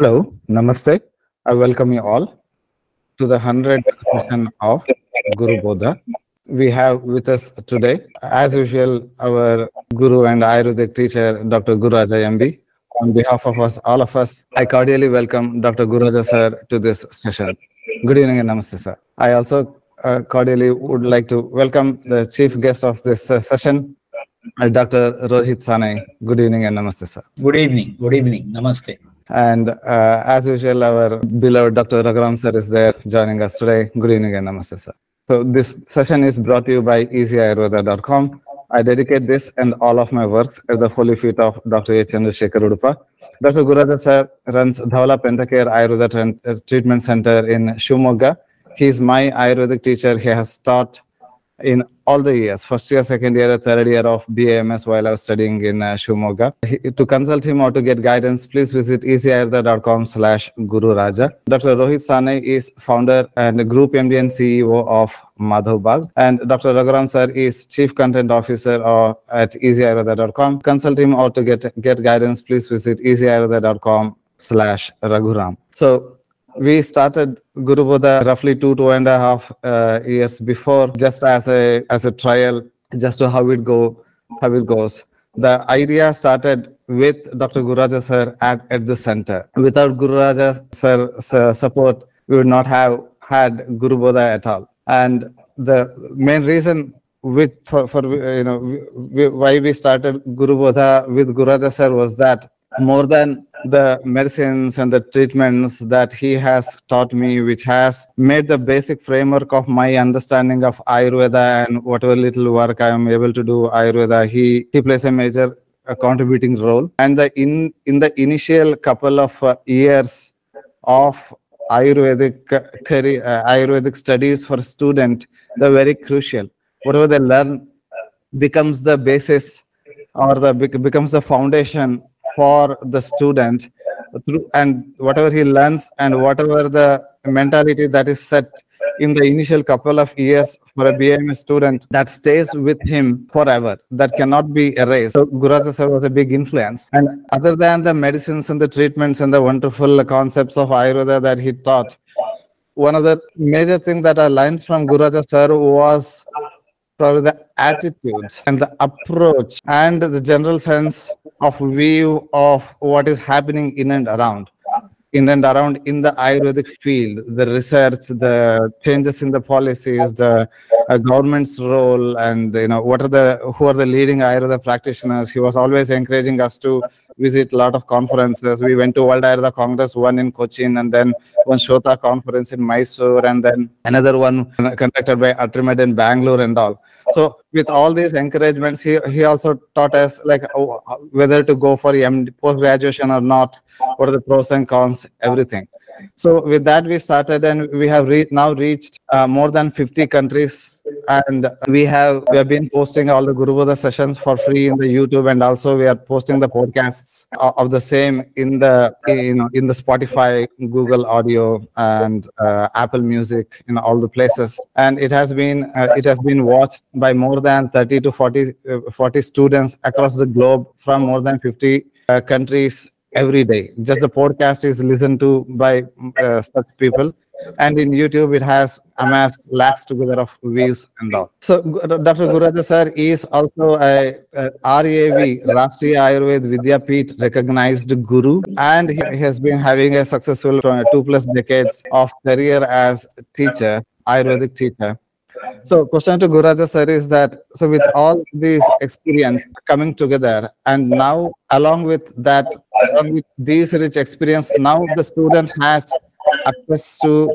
Hello, Namaste. I welcome you all to the 100th session of Guru Bodha. We have with us today, as usual, our Guru and Ayurvedic teacher, Dr. Gururaja MB. On behalf of us, all of us, I cordially welcome Dr. Gururaja sir to this session. Good evening and Namaste, sir. I also uh, cordially would like to welcome the chief guest of this uh, session, uh, Dr. Rohit Sane. Good evening and Namaste, sir. Good evening. Good evening. Namaste. And uh, as usual, our beloved Dr. Raghuram sir is there joining us today. Good evening and namaste, sir. So this session is brought to you by easyayurveda.com. I dedicate this and all of my works at the holy feet of Dr. H. Chandrasekhar Udupa. Dr. Gururaja sir runs Dhawala Pentacare Ayurveda uh, Treatment Center in Shimoga. He is my Ayurvedic teacher. He has taught in all the years, first year, second year, third year of BAMS while I was studying in uh, Shimoga. To consult him or to get guidance, please visit easyayurveda.com slash Guru Raja. Dr. Rohit Sane is founder and group MD and CEO of Madhav. And Dr. Raghuram sir is chief content officer uh, at easyayurveda.com. Consult him or to get, get guidance, please visit easyayurveda.com slash Raghuram. So we started Guru Bodha roughly two two and a half uh, years before, just as a as a trial, just to how it go, how it goes. The idea started with Dr. Gururaja sir at, at the center. Without Gururaja sir, support, we would not have had Guru Bodha at all. And the main reason with for, for you know we, why we started Guru with Gururaja sir was that more than the medicines and the treatments that he has taught me, which has made the basic framework of my understanding of Ayurveda and whatever little work I am able to do Ayurveda, he, he plays a major uh, contributing role. And the in, in the initial couple of uh, years of Ayurvedic uh, career, uh, Ayurvedic studies for a student, they're very crucial. Whatever they learn becomes the basis or the becomes the foundation for the student through and whatever he learns and whatever the mentality that is set in the initial couple of years for a BAMS student that stays with him forever that cannot be erased. So Gururaja sir was a big influence. And other than the medicines and the treatments and the wonderful concepts of Ayurveda that he taught, one of the major things that I learned from Gururaja sir was probably the attitudes and the approach and the general sense of view of what is happening in and around. In and around in the ayurvedic field the research the changes in the policies the uh, government's role and you know what are the who are the leading ayurveda practitioners? He was always encouraging us to visit a lot of conferences. We went to world ayurveda congress one in cochin and then one shota conference in mysore and then another one conducted by atrimed in bangalore and all so with all these encouragements he, he also taught us like oh, whether to go for MD, post graduation or not what are the pros and cons everything so with that we started and we have re- now reached uh, more than 50 countries. And we have we have been posting all the guru Bodha sessions for free in the youtube and also we are posting the podcasts of of the same in the know in the spotify google audio and uh, apple music in all the places. And it has been uh, it has been watched by more than 30 to 40 uh, 40 students across the globe from more than 50 uh, countries every day. Just the podcast is listened to by uh, such people. And in YouTube, it has amassed lakhs together of views and all. So, Dr. Gururaja sir is also a, a RAV, Rashtriya Ayurved Vidyapeeth recognized guru, and he has been having a successful uh, two plus decades of career as teacher, Ayurvedic teacher. So question to Gururaja sir is that so with all these experience coming together and now along with that with these rich experience now the student has access to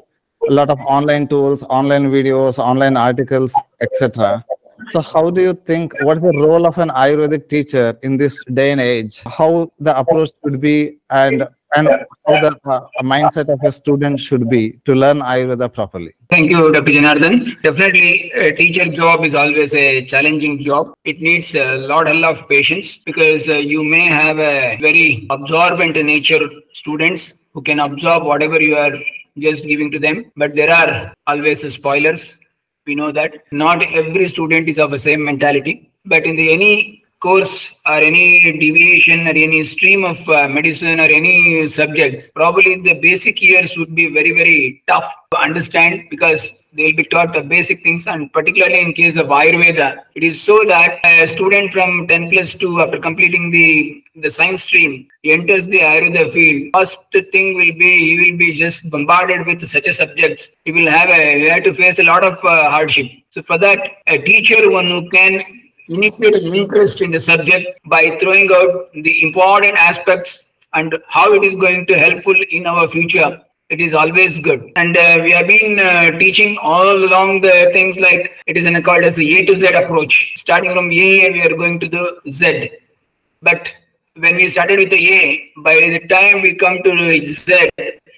a lot of online tools online videos online articles etc so how do you think what is the role of an ayurvedic teacher in this day and age? How the approach should be and and how the uh, mindset of a student should be to learn ayurveda properly Thank you, Dr. Janardhan. Definitely, a teacher job is always a challenging job. It needs a lot, a lot of patience because uh, you may have a very absorbent nature students who can absorb whatever you are just giving to them. But there are always spoilers. We know that not every student is of the same mentality. But in the any course or any deviation or any stream of uh, medicine or any subjects, probably the basic years would be very, very tough to understand because they'll be taught the basic things and particularly in case of Ayurveda, it is so that a student from 10 plus 2 after completing the, the science stream he enters the Ayurveda field, first thing will be he will be just bombarded with such a subjects. He will have a, he have to face a lot of uh, hardship. So for that, a teacher, one who can initiate interest in the subject by throwing out the important aspects and how it is going to helpful in our future. It is always good. And uh, we have been uh, teaching all along the things like it is in called as the a to z approach. Starting from a and we are going to the z. But when we started with the a by the time we come to z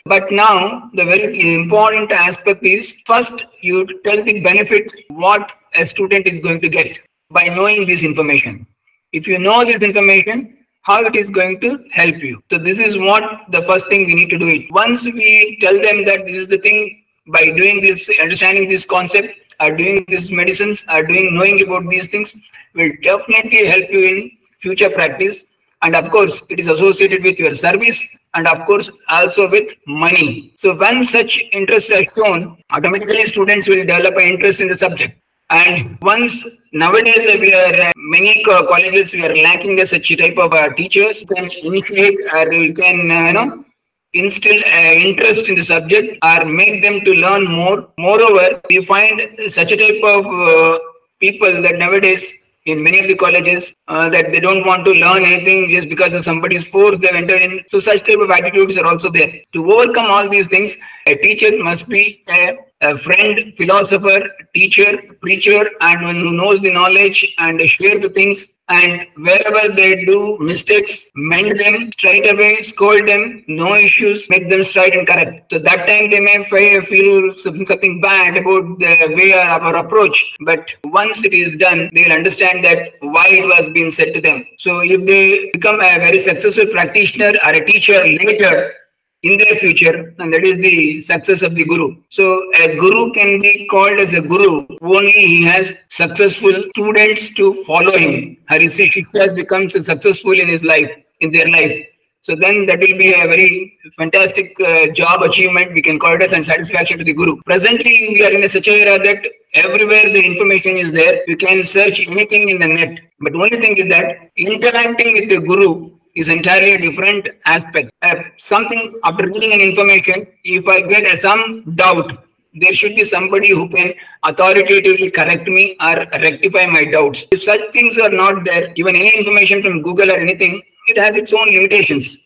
but now the very important aspect is first you tell the benefit what a student is going to get by knowing this information if you know this information how it is going to help you. So this is what the first thing we need to do it. Once we tell them that this is the thing by doing this, understanding this concept, are doing these medicines, are doing knowing about these things will definitely help you in future practice. And of course, it is associated with your service and of course also with money. So when such interest is shown, automatically students will develop an interest in the subject. And once nowadays we are uh, many colleges we are lacking such type of uh, teachers can initiate or can uh, you know instill uh, interest in the subject or make them to learn more. Moreover, we find such a type of uh, people that nowadays in many of the colleges uh, that they don't want to learn anything just because of somebody's force they've entered in. So such type of attitudes are also there. To overcome all these things, a teacher must be a a friend, philosopher, teacher, preacher, and one who knows the knowledge and share the things. And wherever they do mistakes, mend them straight away, scold them, no issues, make them straight and correct. So that time they may feel something bad about the way of our approach, but once it is done, they'll understand that why it was being said to them. So if they become a very successful practitioner or a teacher later, in their future, and that is the success of the guru. So a guru can be called as a guru only he has successful students to follow him. Shiksha has become successful in his life, in their life. So then that will be a very fantastic uh, job achievement. We can call it as and satisfaction to the guru. Presently, we are in a such era that everywhere the information is there. You can search anything in the net. But only thing is that interacting with the guru is entirely a different aspect. Uh, something after reading an information, if I get some doubt, there should be somebody who can authoritatively correct me or rectify my doubts. If such things are not there, even any information from Google or anything, it has its own limitations.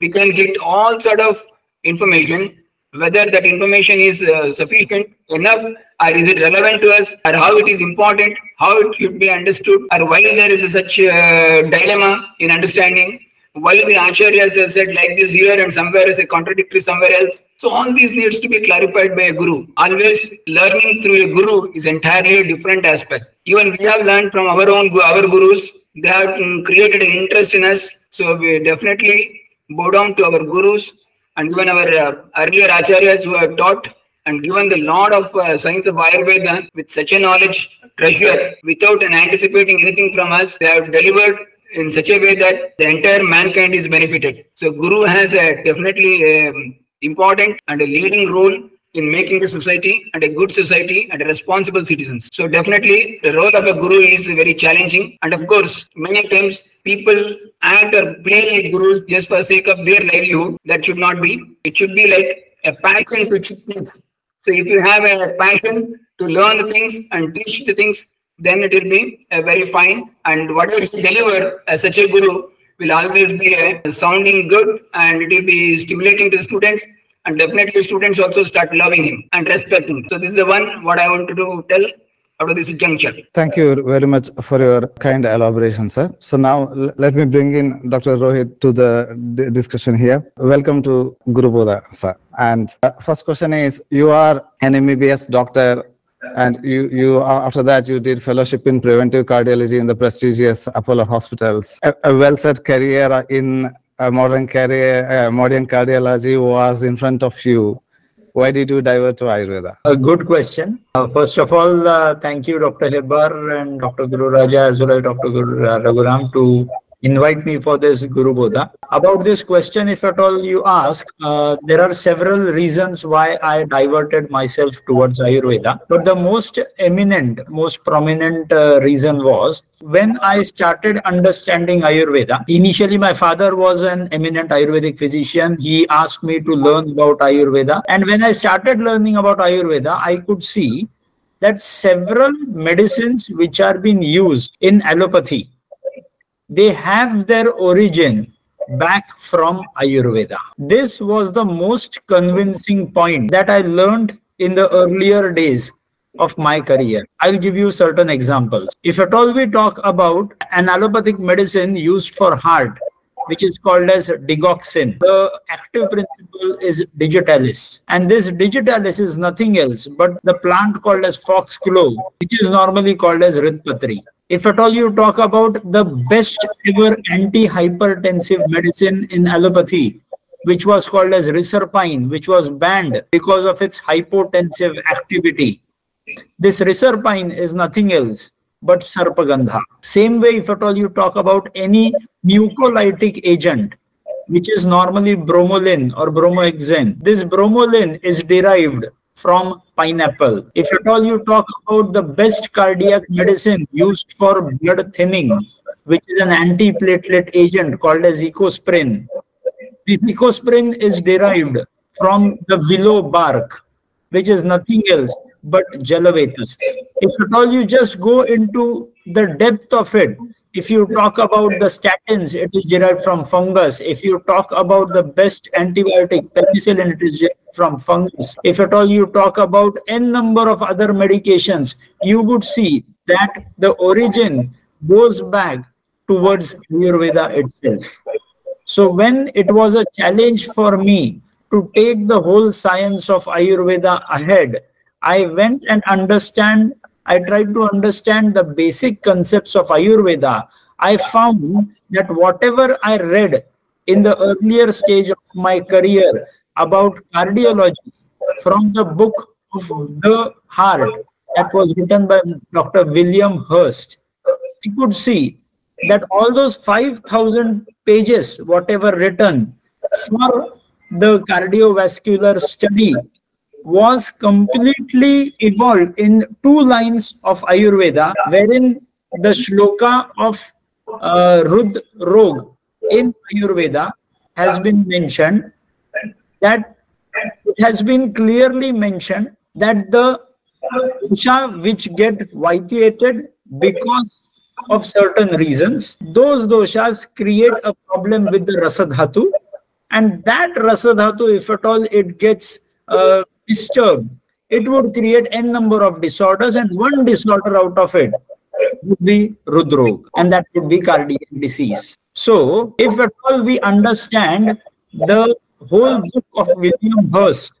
We can get all sort of information, whether that information is uh, sufficient enough or is it relevant to us or how it is important, how it should be understood or why there is such a dilemma in understanding, why the acharyas have said like this here and somewhere is a contradictory somewhere else. So all these needs to be clarified by a guru. Always learning through a guru is entirely a different aspect. Even we have learned from our own our gurus, they have created an interest in us. So we definitely bow down to our gurus and even our uh, earlier acharyas who have taught and given the lot of uh, science of Ayurveda with such a knowledge treasure without anticipating anything from us, they have delivered in such a way that the entire mankind is benefited. So Guru has a definitely um, important and a leading role in making the society and a good society and a responsible citizens. So definitely the role of a guru is very challenging. And of course, many times people act or play like gurus just for sake of their livelihood. That should not be. It should be like a passion to teach so if you have a passion to learn the things and teach the things, then it will be a very fine. And whatever you deliver as such a guru will always be a sounding good and it will be stimulating to the students. And definitely students also start loving him and respecting. Him. So this is the one what I want to do, tell this juncture. Thank you very much for your kind elaboration, sir. So now let me bring in Dr. Rohit to the discussion here. Welcome to Guru Bodha, sir. And uh, first question is, you are an MBBS doctor and you, you after that you did fellowship in preventive cardiology in the prestigious Apollo hospitals. A, a well-set career in modern career, uh, modern cardiology was in front of you why did you divert to Ayurveda? A good question. Uh, first of all, uh, thank you, Dr. Hebbar and Dr. Guru Raja as well as Dr. Guru Raghuram to invite me for this Guru Bodha. About this question, if at all you ask, uh, there are several reasons why I diverted myself towards Ayurveda. But the most eminent, most prominent uh, reason was when I started understanding Ayurveda. Initially, my father was an eminent Ayurvedic physician. He asked me to learn about Ayurveda. And when I started learning about Ayurveda, I could see that several medicines which are being used in allopathy they have their origin back from Ayurveda. This was the most convincing point that I learned in the earlier days of my career. I'll give you certain examples. If at all we talk about an allopathic medicine used for heart, which is called as digoxin. The active principle is digitalis. And this digitalis is nothing else but the plant called as foxglove, which is normally called as ritpatri if at all you talk about the best ever anti-hypertensive medicine in allopathy, which was called as reserpine, which was banned because of its hypotensive activity. This reserpine is nothing else but sarpagandha. Same way, if at all you talk about any mucolytic agent, which is normally bromelain or bromhexine, this bromelain is derived from pineapple. If at all you talk about the best cardiac medicine used for blood thinning, which is an antiplatelet agent called as ecosprin, this ecosprin is derived from the willow bark, which is nothing else but jalavetus. If at all you just go into the depth of it, if you talk about the statins, it is derived from fungus. If you talk about the best antibiotic, penicillin, it is from fungus. If at all you talk about n number of other medications, you would see that the origin goes back towards Ayurveda itself. So when it was a challenge for me to take the whole science of Ayurveda ahead, I went and understand I tried to understand the basic concepts of Ayurveda, I found that whatever I read in the earlier stage of my career about cardiology from the book of the heart that was written by Dr. William Hurst, you could see that all those 5,000 pages, whatever written for the cardiovascular study was completely evolved in two lines of Ayurveda, wherein the shloka of uh, Rud Rog in Ayurveda has been mentioned that it has been clearly mentioned that the dosha which get vitiated because of certain reasons, those doshas create a problem with the rasadhatu, and that rasadhatu, if at all it gets uh, disturbed, it would create n number of disorders, and one disorder out of it would be Rudrog, and that would be cardiac disease. So, if at all we understand the whole book of William Hurst,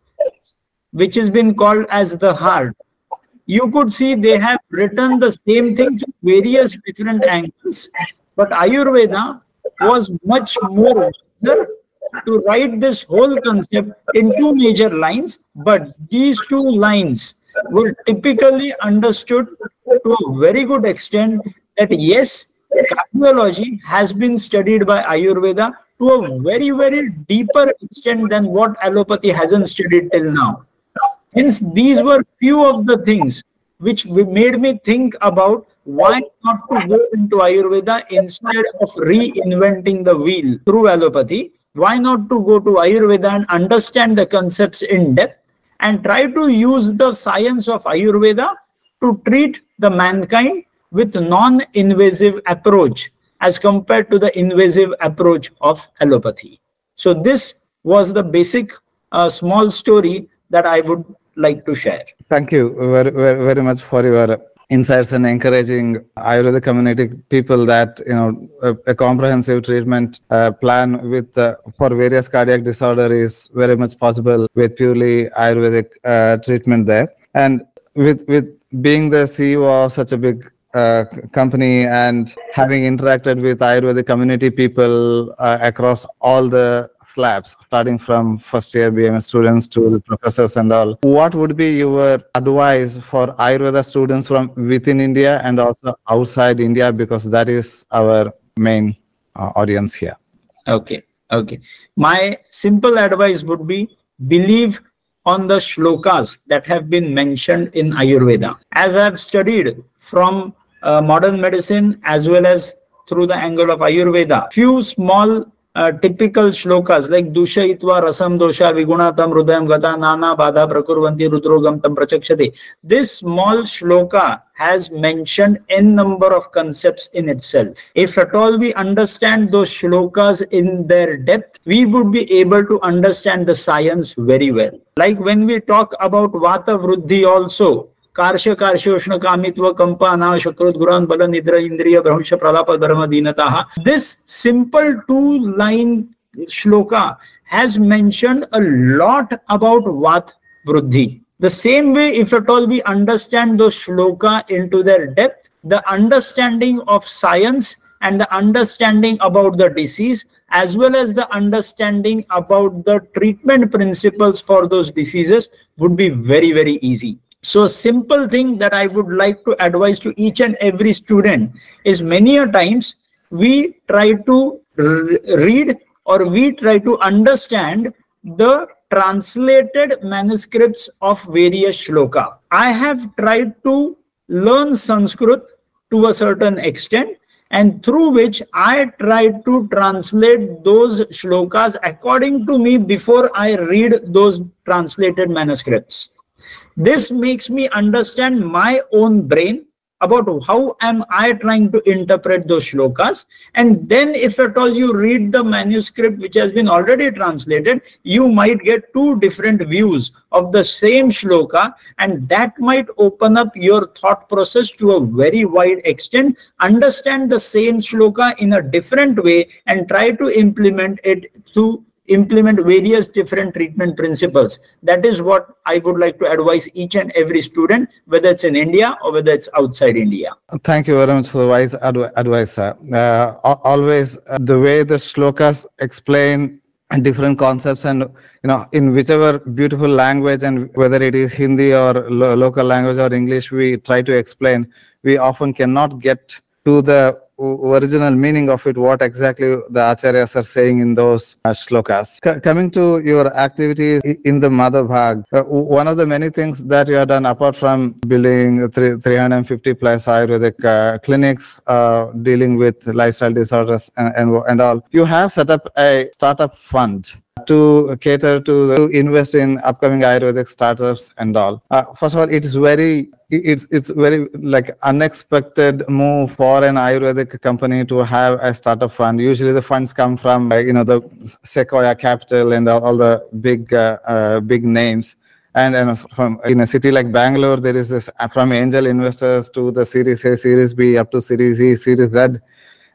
which has been called as the heart, you could see they have written the same thing to various different angles, but Ayurveda was much more to write this whole concept in two major lines, but these two lines were typically understood to a very good extent that yes, cardiology has been studied by Ayurveda to a very, very deeper extent than what allopathy hasn't studied till now. Hence, these were few of the things which made me think about why not to go into Ayurveda instead of reinventing the wheel through allopathy why not to go to Ayurveda and understand the concepts in depth and try to use the science of Ayurveda to treat the mankind with non-invasive approach as compared to the invasive approach of allopathy. So this was the basic uh, small story that I would like to share. Thank you very, very, very much for your insights and encouraging Ayurveda community people that you know a, a comprehensive treatment uh, plan with uh, for various cardiac disorder is very much possible with purely Ayurvedic uh, treatment there. And with with being the CEO of such a big uh, company and having interacted with Ayurvedic community people uh, across all the slabs, starting from first year BAMS students to the professors and all. What would be your advice for Ayurveda students from within India and also outside India? Because that is our main uh, audience here. Okay. Okay. My simple advice would be believe on the shlokas that have been mentioned in Ayurveda. As I have studied from uh, modern medicine as well as through the angle of Ayurveda, few small uh, typical shlokas like Dushayitva Rasam Dosha Vigunatam Rudayam Gata Nana Badha Prakurvanti Rudrogam Tam Prachakshate. This small shloka has mentioned n number of concepts in itself. If at all we understand those shlokas in their depth, we would be able to understand the science very well. Like when we talk about Vata Vruddhi also, कार्श कार्श उष्ण कामित्व कंप अनाव शक्रोत गुरान बल निद्र इंद्रिय भ्रंश प्रलाप धर्म दीनता। This simple two line shloka has mention a lot about vata vriddhi the same way if at all we understand two shloka in to their depth the understanding of science and the understanding about the disease as well as the understanding about the treatment principle for those diseases would be very very easy so simple thing that I would like to advise to each and every student is many a times we try to read or we try to understand the translated manuscripts of various shloka. I have tried to learn Sanskrit to a certain extent and through which I tried to translate those shlokas according to me before I read those translated manuscripts. This makes me understand my own brain about how am I trying to interpret those shlokas. And then if at all you read the manuscript which has been already translated, you might get two different views of the same shloka and that might open up your thought process to a very wide extent, understand the same shloka in a different way and try to implement it to implement various different treatment principles. That is what I would like to advise each and every student, whether it's in India or whether it's outside India. Thank you very much for the wise adv- advice, sir. Uh, always uh, the way the shlokas explain different concepts and you know in whichever beautiful language and whether it is hindi or lo- local language or english we try to explain we often cannot get to the original meaning of it, what exactly the acharyas are saying in those uh, shlokas. C- coming to your activities in the Madhavbaug, uh, one of the many things that you have done apart from building three, 350 plus Ayurvedic uh, clinics uh, dealing with lifestyle disorders and, and, and all, you have set up a startup fund to cater to, the, to invest in upcoming Ayurvedic startups and all. Uh, first of all, it is very it's it's very like unexpected move for an ayurvedic company to have a startup fund. Usually the funds come from uh, you know the sequoia capital and all, all the big uh, uh, big names. And, and from in a city like bangalore there is this uh, from angel investors to the series a series b up to series e series z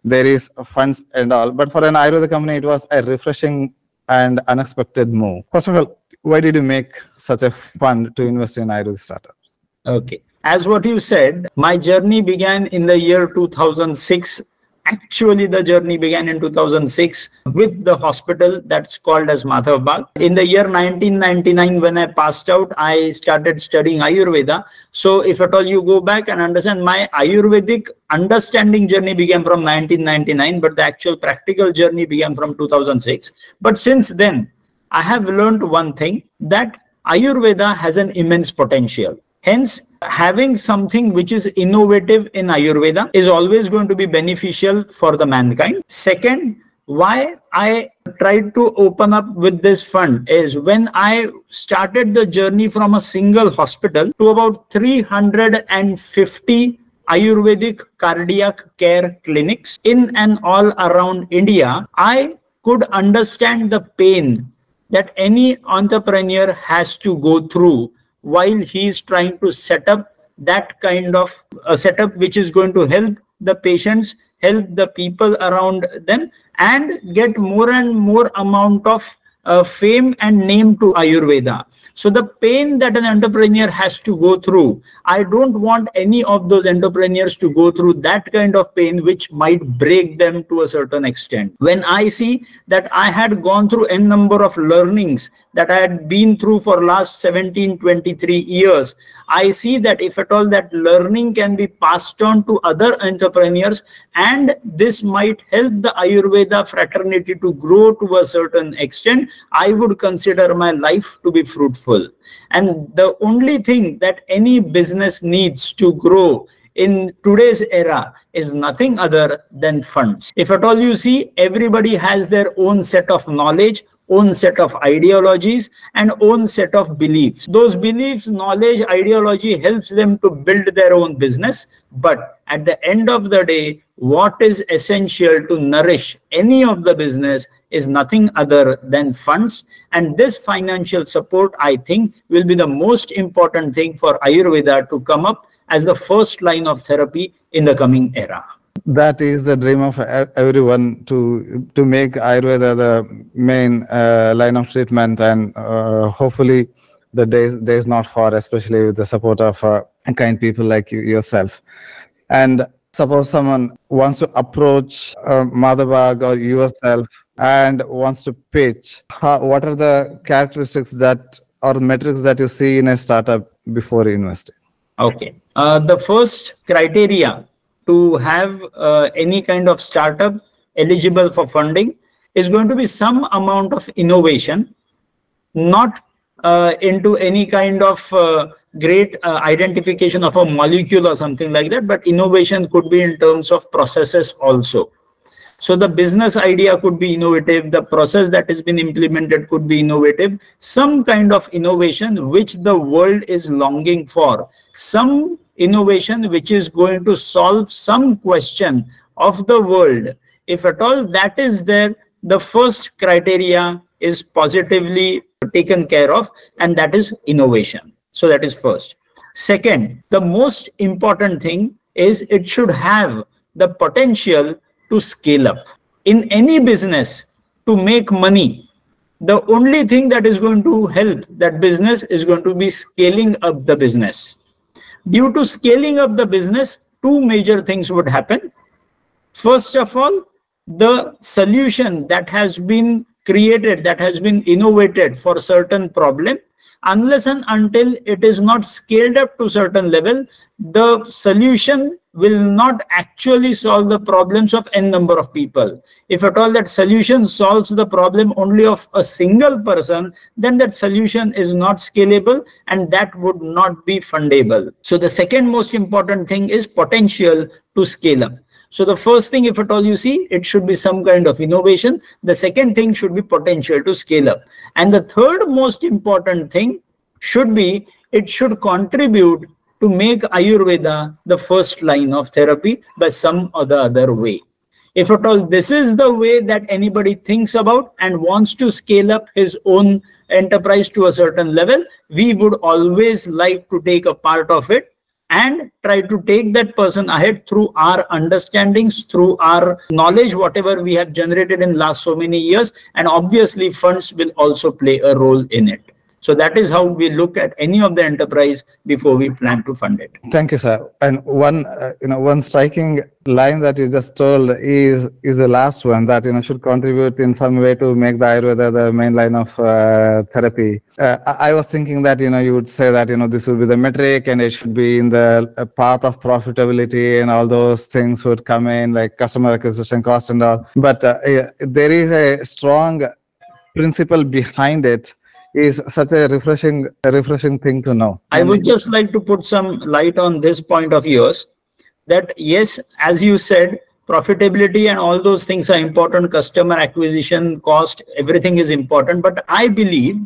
there is funds and all. But for an ayurvedic company it was a refreshing and unexpected move first of all why did you make such a fund to invest in ayurvedic startups Okay. As what you said, my journey began in the year 2006. Actually, the journey began in 2006 with the hospital that's called as Madhavbaug. In the year 1999, when I passed out, I started studying Ayurveda. So, if at all you go back and understand, my Ayurvedic understanding journey began from 1999, but the actual practical journey began from 2006. But since then, I have learned one thing that Ayurveda has an immense potential Hence, having something which is innovative in Ayurveda is always going to be beneficial for the mankind. Second, why I tried to open up with this fund is when I started the journey from a single hospital to about 350 Ayurvedic cardiac care clinics in and all around India, I could understand the pain that any entrepreneur has to go through while he is trying to set up that kind of a setup which is going to help the patients help the people around them and get more and more amount of uh, fame and name to Ayurveda. So the pain that an entrepreneur has to go through, I don't want any of those entrepreneurs to go through that kind of pain, which might break them to a certain extent. When I see that I had gone through n number of learnings that I had been through for last 17, 23 years, I see that if at all that learning can be passed on to other entrepreneurs, and this might help the Ayurveda fraternity to grow to a certain extent, I would consider my life to be fruitful. And the only thing that any business needs to grow in today's era is nothing other than funds. If at all you see, everybody has their own set of knowledge, own set of ideologies and own set of beliefs. Those beliefs knowledge ideology helps them to build their own business. But at the end of the day what is essential to nourish any of the business is nothing other than funds. And this financial support i think will be the most important thing for ayurveda to come up as the first line of therapy in the coming era that is the dream of everyone to to make ayurveda the main uh, line of treatment and uh, hopefully the days days not far especially with the support of uh, kind people like you yourself. And suppose someone wants to approach uh, or yourself and wants to pitch how, what are the characteristics that or metrics that you see in a startup before investing okay. Uh, the first criteria to have uh, any kind of startup eligible for funding is going to be some amount of innovation, not uh, into any kind of uh, great uh, identification of a molecule or something like that, but innovation could be in terms of processes also. So the business idea could be innovative, the process that has been implemented could be innovative, some kind of innovation which the world is longing for, some innovation which is going to solve some question of the world. If at all that is there the first criteria is positively taken care of and that is innovation. So that is first. Second the most important thing is it should have the potential to scale up. In any business to make money the only thing that is going to help that business is going to be scaling up the business due to scaling up the business, two major things would happen. First of all, the solution that has been created, that has been innovated for certain problem, unless and until it is not scaled up to certain level, the solution will not actually solve the problems of n number of people. If at all that solution solves the problem only of a single person, then that solution is not scalable and that would not be fundable. So the second most important thing is potential to scale up. So the first thing, if at all you see, it should be some kind of innovation. The second thing should be potential to scale up. And the third most important thing should be it should contribute to make Ayurveda the first line of therapy by some or the other way. If at all this is the way that anybody thinks about and wants to scale up his own enterprise to a certain level, we would always like to take a part of it and try to take that person ahead through our understandings through our knowledge whatever we have generated in last so many years and obviously funds will also play a role in it so that is how we look at any of the enterprise before we plan to fund it. Thank you, sir. And one, uh, you know, one striking line that you just told is is the last one that you know should contribute in some way to make the Ayurveda the main line of uh, therapy. Uh, I, I was thinking that you know you would say that you know this would be the metric and it should be in the uh, path of profitability and all those things would come in like customer acquisition cost and all. But uh, there is a strong principle behind it is such a refreshing refreshing thing to know. I would just like to put some light on this point of yours that yes as you said profitability and all those things are important. Customer acquisition cost everything is important. But i believe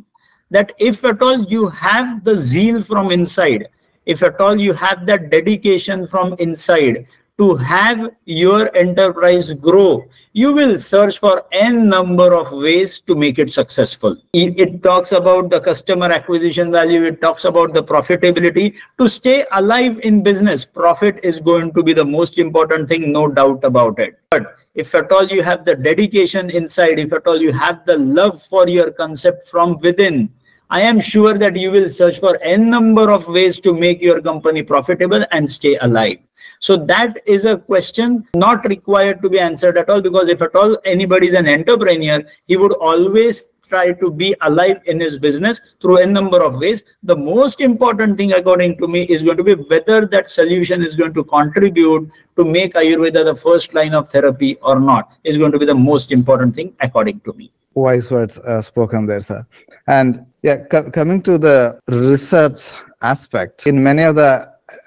that if at all you have the zeal from inside if at all you have that dedication from inside to have your enterprise grow, you will search for n number of ways to make it successful. It, it, talks about the customer acquisition value, it talks about the profitability. To stay alive in business, profit is going to be the most important thing, no doubt about it. But if at all you have the dedication inside, if at all you have the love for your concept from within, I am sure that you will search for n number of ways to make your company profitable and stay alive. So that is a question not required to be answered at all because if at all anybody is an entrepreneur, he would always try to be alive in his business through a number of ways. The most important thing, according to me, is going to be whether that solution is going to contribute to make Ayurveda the first line of therapy or not, is going to be the most important thing, according to me. Wise words uh, spoken there, sir. And yeah, co- coming to the research aspect, in many of the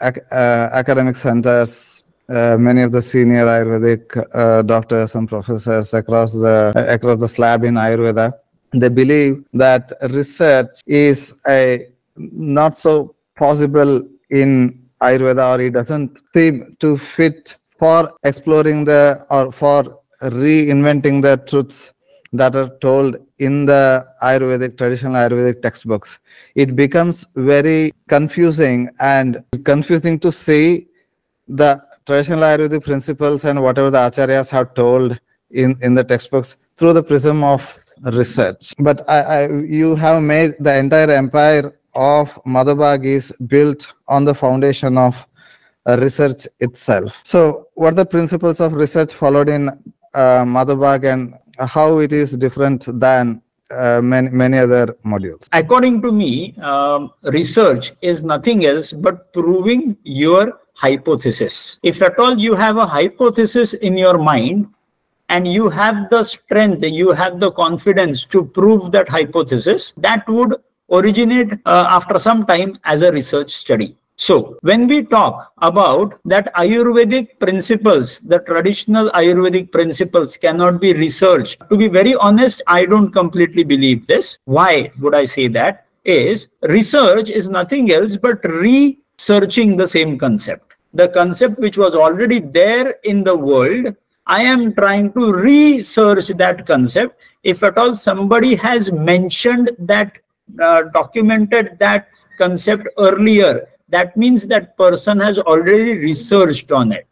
ac- uh, academic centers, uh, many of the senior Ayurvedic uh, doctors and professors across the across the slab in Ayurveda, they believe that research is a not so possible in Ayurveda, or it doesn't seem to fit for exploring the or for reinventing the truths that are told in the Ayurvedic, traditional Ayurvedic textbooks. It becomes very confusing and confusing to see the traditional Ayurvedic principles and whatever the acharyas have told in, in the textbooks through the prism of research. But I, I, you have made the entire empire of Madhavbaug is built on the foundation of uh, research itself. So, what are the principles of research followed in uh, and how it is different than uh, many, many other modules? According to me, um, research is nothing else but proving your hypothesis. If at all you have a hypothesis in your mind, and you have the strength, you have the confidence to prove that hypothesis, that would originate uh, after some time as a research study. So, when we talk about that Ayurvedic principles, the traditional Ayurvedic principles cannot be researched, to be very honest, I don't completely believe this. Why would I say that? Is research is nothing else but researching the same concept. The concept which was already there in the world I am trying to research that concept. If at all somebody has mentioned that, uh, documented that concept earlier, that means that person has already researched on it.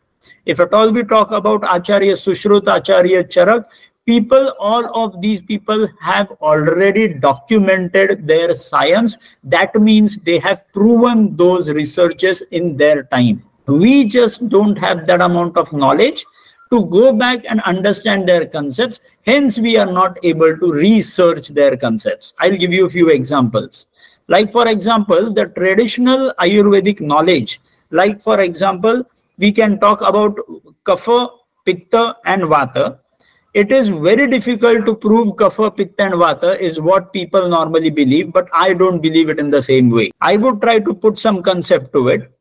If at all we talk about Acharya Sushrut, Acharya Charak, people, all of these people have already documented their science. That means they have proven those researches in their time. We just don't have that amount of knowledge to go back and understand their concepts. Hence, we are not able to research their concepts. I'll give you a few examples. Like, for example, the traditional Ayurvedic knowledge, like, for example, we can talk about Kapha, Pitta, and Vata. It is very difficult to prove Kapha, Pitta, and Vata is what people normally believe, but I don't believe it in the same way. I would try to put some concept to it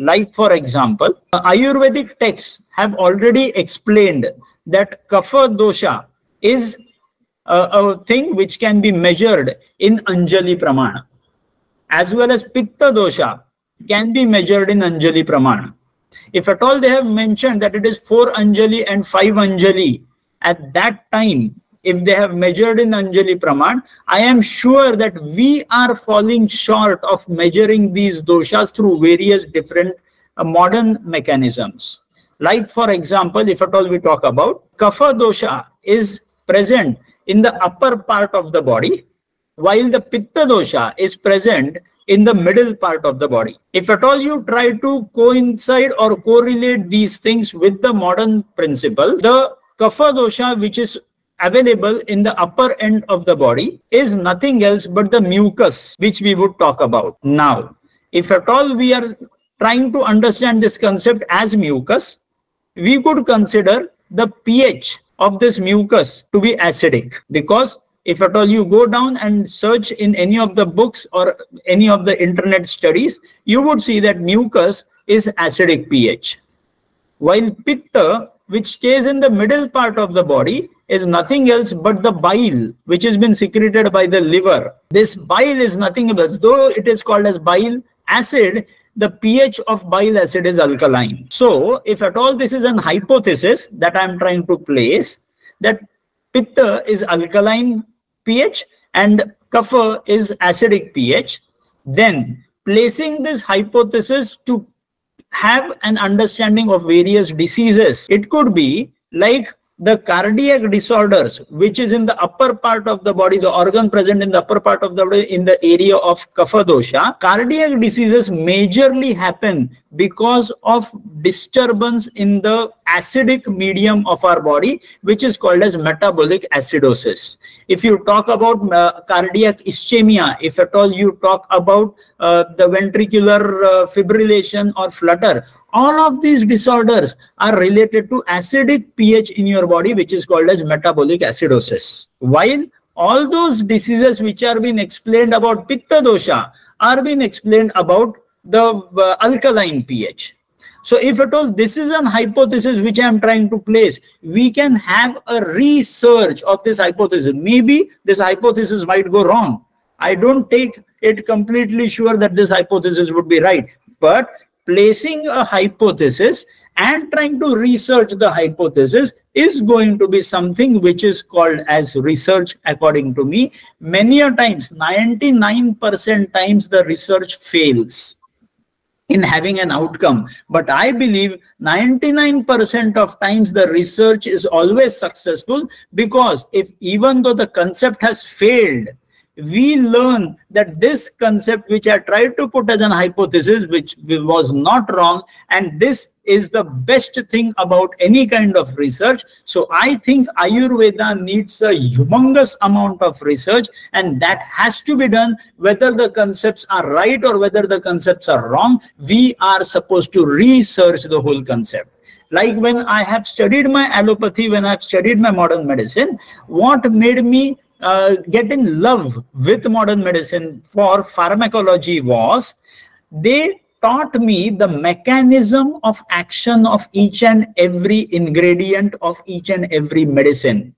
like, for example, Ayurvedic texts have already explained that kapha dosha is a, a, thing which can be measured in Anjali Pramana, as well as Pitta dosha can be measured in Anjali Pramana. If at all they have mentioned that it is 4 Anjali and 5 Anjali, at that time if they have measured in Anjali Praman, I am sure that we are falling short of measuring these doshas through various different uh, modern mechanisms. Like, for example, if at all we talk about Kapha dosha is present in the upper part of the body, while the Pitta dosha is present in the middle part of the body. If at all you try to coincide or correlate these things with the modern principles, the Kapha dosha, which is available in the upper end of the body is nothing else but the mucus, which we would talk about. Now, if at all we are trying to understand this concept as mucus, we could consider the pH of this mucus to be acidic because if at all you go down and search in any of the books or any of the internet studies, you would see that mucus is acidic pH. While pitta, which stays in the middle part of the body, is nothing else but the bile which has been secreted by the liver. This bile is nothing else, though it is called as bile acid, the pH of bile acid is alkaline. So if at all this is an hypothesis that I'm trying to place, that pitta is alkaline pH and kapha is acidic pH, then placing this hypothesis to have an understanding of various diseases, it could be like the cardiac disorders which is in the upper part of the body the organ present in the upper part of the body in the area of kapha dosha cardiac diseases majorly happen because of disturbance in the acidic medium of our body which is called as metabolic acidosis. If you talk about uh, cardiac ischemia if at all you talk about uh, the ventricular uh, fibrillation or flutter all of these disorders are related to acidic pH in your body, which is called as metabolic acidosis. While all those diseases which are being explained about pitta dosha are being explained about the uh, alkaline pH. So if at all this is an hypothesis which I am trying to place, we can have a research of this hypothesis. Maybe this hypothesis might go wrong. I don't take it completely sure that this hypothesis would be right. But placing a hypothesis and trying to research the hypothesis is going to be something which is called as research according to me. Many a times 99% times the research fails in having an outcome. But i believe 99% of times the research is always successful because if even though the concept has failed we learn that this concept which i tried to put as an hypothesis which was not wrong and this is the best thing about any kind of research. So i think ayurveda needs a humongous amount of research and that has to be done. Whether the concepts are right or whether the concepts are wrong we are supposed to research the whole concept. Like when i have studied my allopathy when i've studied my modern medicine what made me uh, get in love with modern medicine for pharmacology was they taught me the mechanism of action of each and every ingredient of each and every medicine.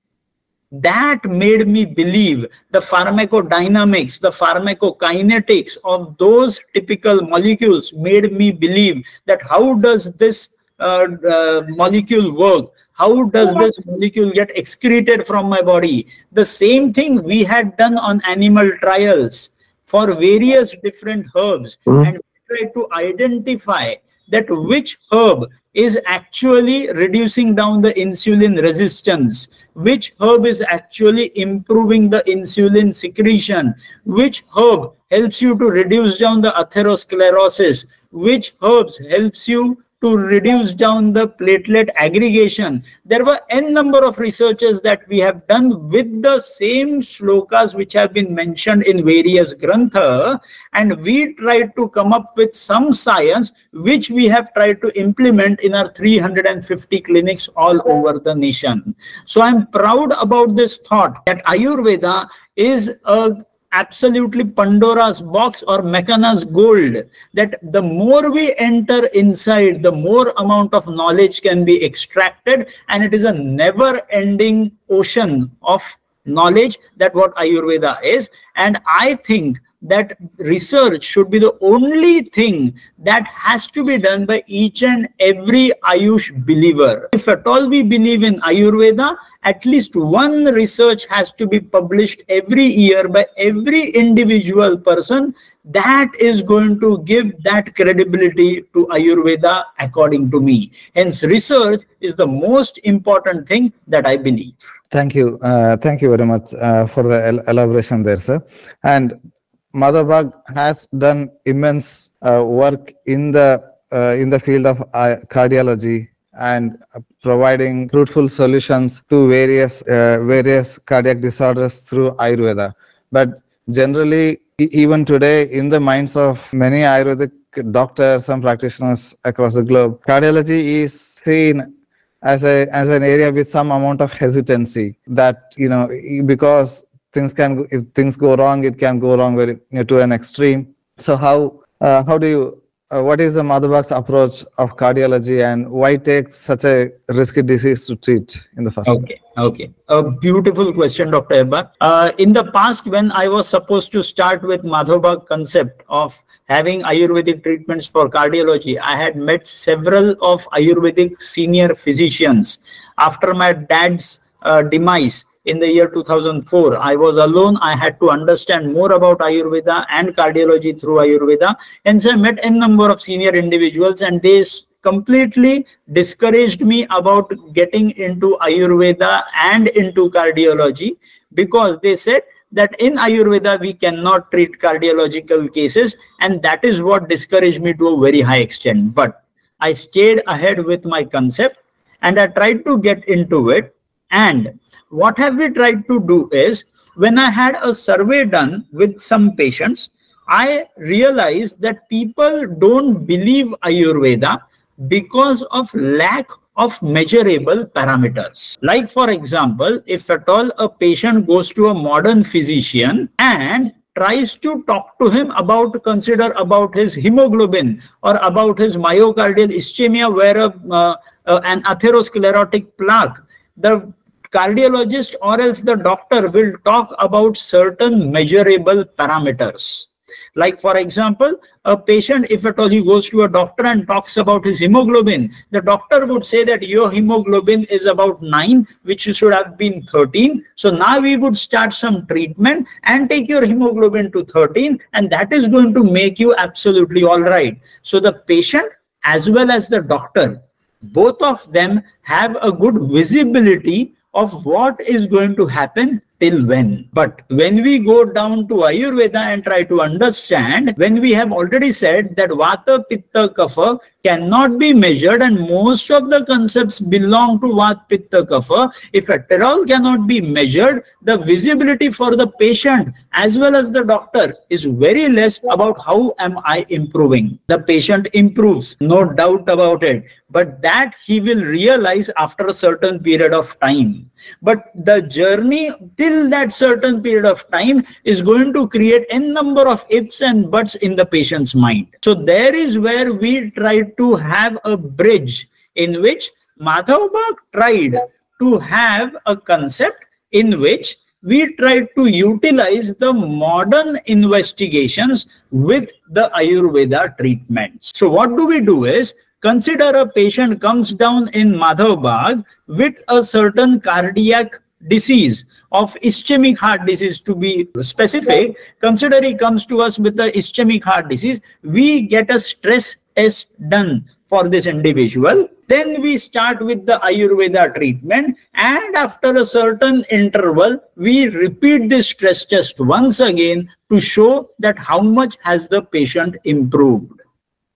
That made me believe the pharmacodynamics the pharmacokinetics of those typical molecules made me believe that how does this uh, uh, molecule work how does this molecule get excreted from my body? The same thing we had done on animal trials for various different herbs. Mm-hmm. and we tried to identify that which herb is actually reducing down the insulin resistance which herb is actually improving the insulin secretion which herb helps you to reduce down the atherosclerosis which herbs helps you to reduce down the platelet aggregation. There were n number of researches that we have done with the same shlokas which have been mentioned in various grantha and we tried to come up with some science which we have tried to implement in our 350 clinics all over the nation. So I'm proud about this thought that Ayurveda is a absolutely Pandora's box or Mackenna's gold that the more we enter inside, the more amount of knowledge can be extracted, and it is a never ending ocean of knowledge that what Ayurveda is. And I think that research should be the only thing that has to be done by each and every Ayush believer. If at all we believe in Ayurveda, at least one research has to be published every year by every individual person that is going to give that credibility to ayurveda according to me. Hence research is the most important thing that i believe. Thank you. Uh, thank you very much uh, for the el elaboration there sir. And Madhavbaug has done immense uh, work in the uh, in the field of uh, cardiology and providing fruitful solutions to various uh, various cardiac disorders through ayurveda. But generally even today in the minds of many ayurvedic doctors and practitioners across the globe cardiology is seen as a as an area with some amount of hesitancy that you know because things can if things go wrong it can go wrong very you know, to an extreme so how uh, how do you uh, what is the Madhav approach of cardiology and why take such a risky disease to treat in the first okay place? okay a beautiful question dr Hebbar. Uh, in the past when i was supposed to start with Madhav concept of having Ayurvedic treatments for cardiology. I had met several of Ayurvedic senior physicians. After my dad's uh, demise in the year 2004, I was alone. I had to understand more about Ayurveda and cardiology through Ayurveda. And so I met a number of senior individuals and they completely discouraged me about getting into Ayurveda and into cardiology because they said that in Ayurveda we cannot treat cardiological cases, and that is what discouraged me to a very high extent. But I stayed ahead with my concept and I tried to get into it. And what have we tried to do is when I had a survey done with some patients, I realized that people don't believe Ayurveda because of lack of measurable parameters. Like, for example, if at all a patient goes to a modern physician and tries to talk to him about consider about his hemoglobin or about his myocardial ischemia where a, uh, uh, an atherosclerotic plaque the cardiologist or else the doctor will talk about certain measurable parameters like, for example, a patient, if at all he goes to a doctor and talks about his hemoglobin, the doctor would say that your hemoglobin is about 9, which should have been 13. So now we would start some treatment and take your hemoglobin to 13, and that is going to make you absolutely all right. So the patient as well as the doctor, both of them have a good visibility of what is going to happen till when. But when we go down to Ayurveda and try to understand, when we have already said that Vata, Pitta, Kapha cannot be measured and most of the concepts belong to Vata, Pitta, Kapha, if at all cannot be measured, the visibility for the patient as well as the doctor is very less about how am I improving. The patient improves, no doubt about it, but that he will realize after a certain period of time. But the journey till that certain period of time is going to create n number of ifs and buts in the patient's mind. So there is where we try to have a bridge in which Madhav tried to have a concept in which we try to utilize the modern investigations with the Ayurveda treatments. So what do we do is Consider a patient comes down in Madhav with a certain cardiac disease of ischemic heart disease to be specific. Consider he comes to us with the ischemic heart disease. We get a stress test done for this individual. Then we start with the Ayurveda treatment and after a certain interval, we repeat this stress test once again to show that how much has the patient improved.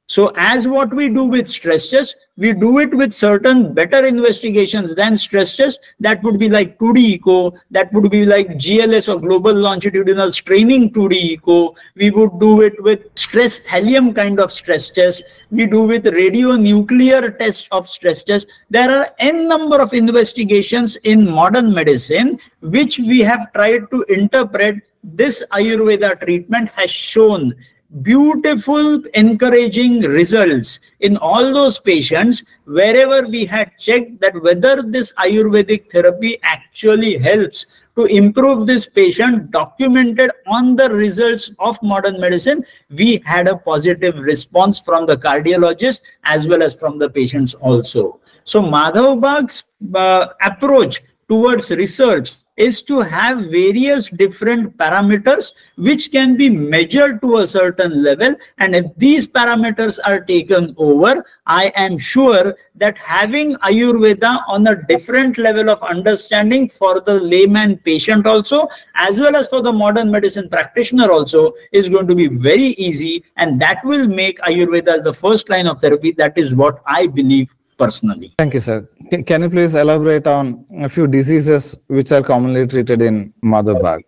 So as what we do with stress test, we do it with certain better investigations than stress test. That would be like 2D echo. That would be like GLS or global longitudinal straining 2D echo. We would do it with stress thallium kind of stress test. We do with radionuclear test of stress test. There are n number of investigations in modern medicine which we have tried to interpret this Ayurveda treatment has shown beautiful encouraging results in all those patients wherever we had checked that whether this ayurvedic therapy actually helps to improve this patient documented on the results of modern medicine we had a positive response from the cardiologist as well as from the patients also. So Madhavbaug's uh, approach towards research is to have various different parameters which can be measured to a certain level. And if these parameters are taken over i am sure that having ayurveda on a different level of understanding for the layman patient also as well as for the modern medicine practitioner also is going to be very easy. And that will make ayurveda the first line of therapy. That is what i believe personally. Thank you, sir. Can you please elaborate on a few diseases which are commonly treated in Bag?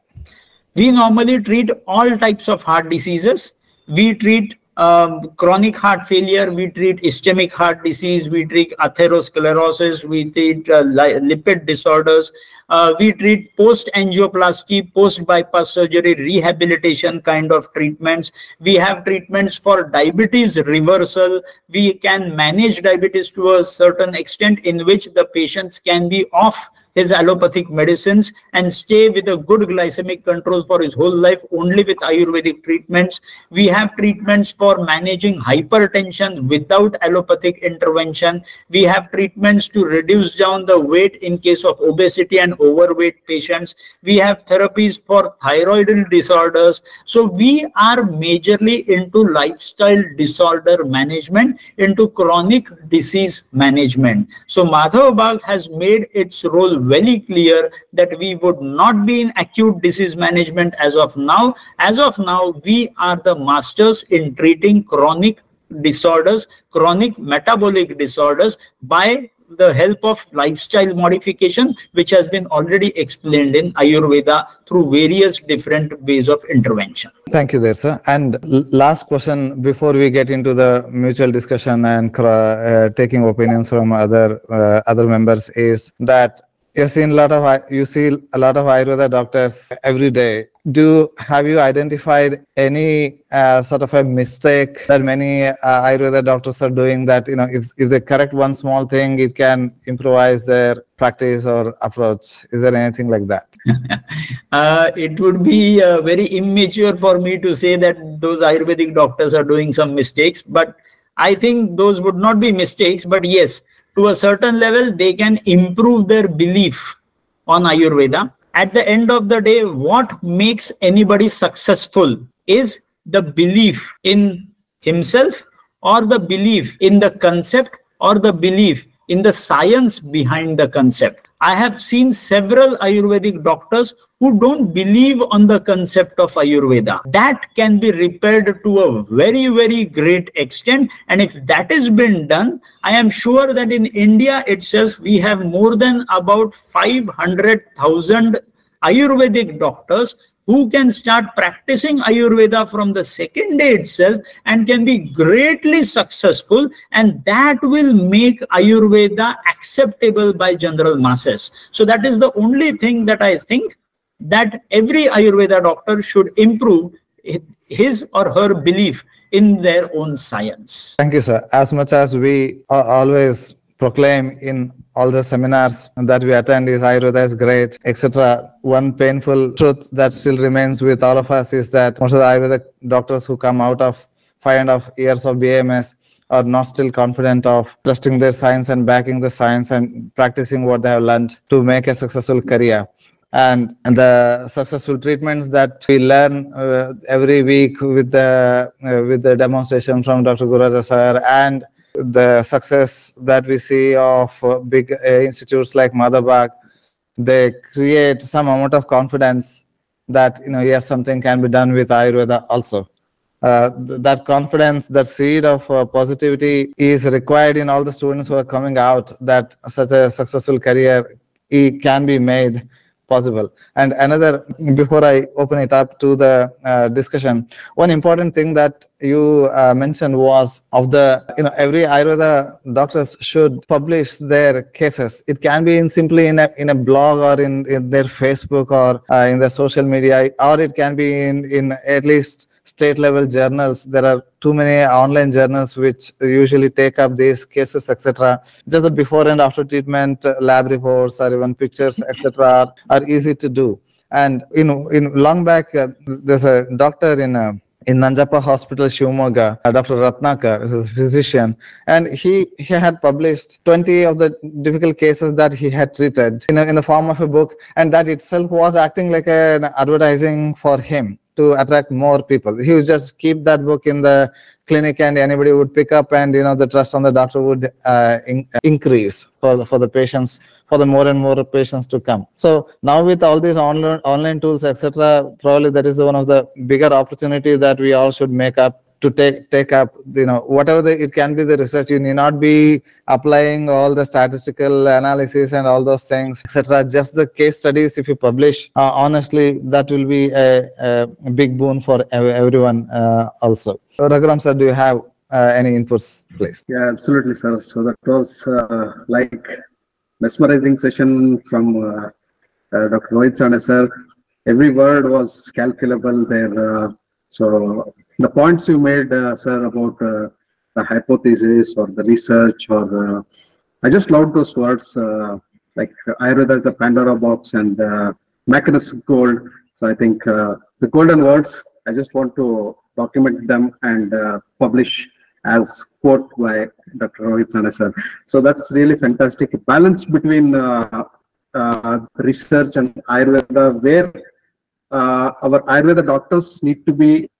We normally treat all types of heart diseases. We treat um, chronic heart failure, we treat ischemic heart disease, we treat atherosclerosis, we treat uh, lipid disorders, uh, we treat post angioplasty, post bypass surgery, rehabilitation kind of treatments. We have treatments for diabetes reversal. We can manage diabetes to a certain extent in which the patients can be off his allopathic medicines and stay with a good glycemic control for his whole life only with Ayurvedic treatments. We have treatments for managing hypertension without allopathic intervention. We have treatments to reduce down the weight in case of obesity and overweight patients. We have therapies for thyroidal disorders. So we are majorly into lifestyle disorder management, into chronic disease management. So Madhav has made its role very clear that we would not be in acute disease management as of now. As of now, we are the masters in treating chronic disorders, chronic metabolic disorders by the help of lifestyle modification, which has been already explained in Ayurveda through various different ways of intervention. Thank you there, sir. And last question before we get into the mutual discussion and uh, taking opinions from other uh, other members is that you've seen a lot of you see a lot of Ayurveda doctors every day. Do have you identified any uh, sort of a mistake that many uh, Ayurveda doctors are doing that you know if if they correct one small thing, it can improvise their practice or approach? Is there anything like that? uh, it would be uh, very immature for me to say that those Ayurvedic doctors are doing some mistakes, but I think those would not be mistakes. But yes, to a certain level, they can improve their belief on Ayurveda. At the end of the day, what makes anybody successful is the belief in himself or the belief in the concept or the belief in the science behind the concept. I have seen several Ayurvedic doctors who don't believe on the concept of Ayurveda. That can be repaired to a very, very great extent. And if that has been done, I am sure that in India itself, we have more than about 500,000 Ayurvedic doctors who can start practicing Ayurveda from the second day itself and can be greatly successful, and that will make Ayurveda acceptable by general masses. So, that is the only thing that I think that every Ayurveda doctor should improve his or her belief in their own science. Thank you, sir. As much as we always proclaim in all the seminars that we attend is Ayurveda is great, etc. One painful truth that still remains with all of us is that most of the Ayurveda doctors who come out of five and a half years of BAMS are not still confident of trusting their science and backing the science and practicing what they have learned to make a successful career and the successful treatments that we learn uh, every week with the uh, with the demonstration from Dr. Gururaja sir and the success that we see of uh, big uh, institutes like Madhavbaug, they create some amount of confidence that you know yes something can be done with Ayurveda also. Uh, th- that confidence, that seed of uh, positivity is required in all the students who are coming out that such a successful career i- can be made possible. And another, before I open it up to the uh, discussion, one important thing that you uh, mentioned was of the, you know, every Ayurveda doctors should publish their cases. It can be in simply in a, in a blog or in, in their Facebook or uh, in the social media, or it can be in, in at least state level journals. There are too many online journals which usually take up these cases etc just the before and after treatment uh, lab reports or even pictures etc are, are easy to do. And you know in long back uh, there's a doctor in uh, in Nanjappa Hospital, Shivamogga, uh, Dr. Ratnakar, who's a physician, and he, he had published 20 of the difficult cases that he had treated in, a, in the form of a book, and that itself was acting like an advertising for him to attract more people. He would just keep that book in the clinic and anybody would pick up and you know the trust on the doctor would uh, in, increase for the, for the patients for the more and more patients to come so now with all these online online tools etc probably that is one of the bigger opportunity that we all should make up to take take up you know whatever the, it can be the research you need not be applying all the statistical analysis and all those things etc just the case studies if you publish uh, honestly that will be a, a big boon for ev- everyone uh, also raghuram sir do you have uh, any inputs please Yeah, absolutely, sir. So that was uh, like mesmerizing session from uh, uh, Dr. Rohit sir. Every word was calculable there. So the points you made, uh, sir, about uh, the hypothesis or the research or uh, I just loved those words. Uh, like Ayurveda is the Pandora box and uh, Mackenna's gold. So I think uh, the golden words, I just want to document them and uh, publish as quote by Dr. Rohit Sane sir. So that's really fantastic. Balance between research and Ayurveda, where our Ayurveda doctors need to be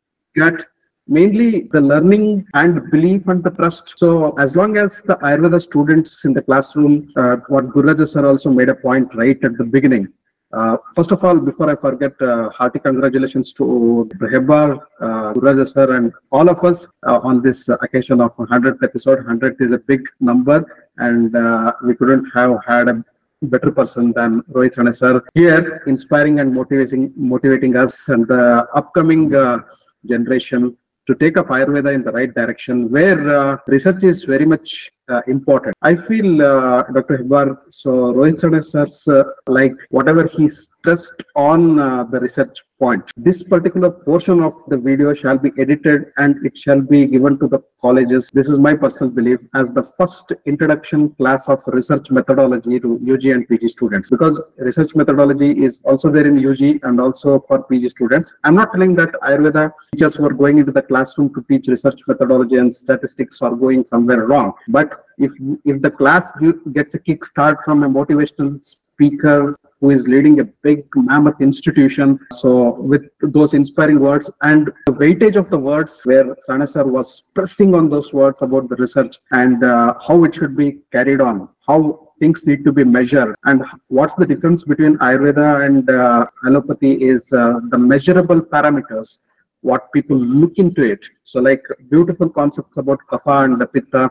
mainly the learning and belief and the trust. So as long as the Ayurveda students in the classroom, uh, what Gururaja sir also made a point right at the beginning. Uh, first of all, before I forget, uh, hearty congratulations to Hebbar, uh, Gururaja sir, and all of us uh, on this occasion of 100th episode. 100th is a big number, and uh, we couldn't have had a better person than Rohit Sane sir here, inspiring and motivating motivating us and the upcoming uh, generation to take up Ayurveda in the right direction, where uh, research is very much uh, important. I feel, uh, Dr. Hebbar, so Rohit Sane sir's, uh, like whatever he stressed on uh, the research point, this particular portion of the video shall be edited and it shall be given to the colleges. This is my personal belief as the first introduction class of research methodology to UG and PG students because research methodology is also there in UG and also for PG students. I'm not telling that Ayurveda teachers who are going into the classroom to teach research methodology and statistics are going somewhere wrong. But if if the class gets a kickstart from a motivational speaker who is leading a big mammoth institution. So with those inspiring words and the weightage of the words where Sane sir was pressing on those words about the research and uh, how it should be carried on, how things need to be measured and what's the difference between Ayurveda and uh, allopathy is uh, the measurable parameters what people look into it. So like beautiful concepts about kapha and the pitta,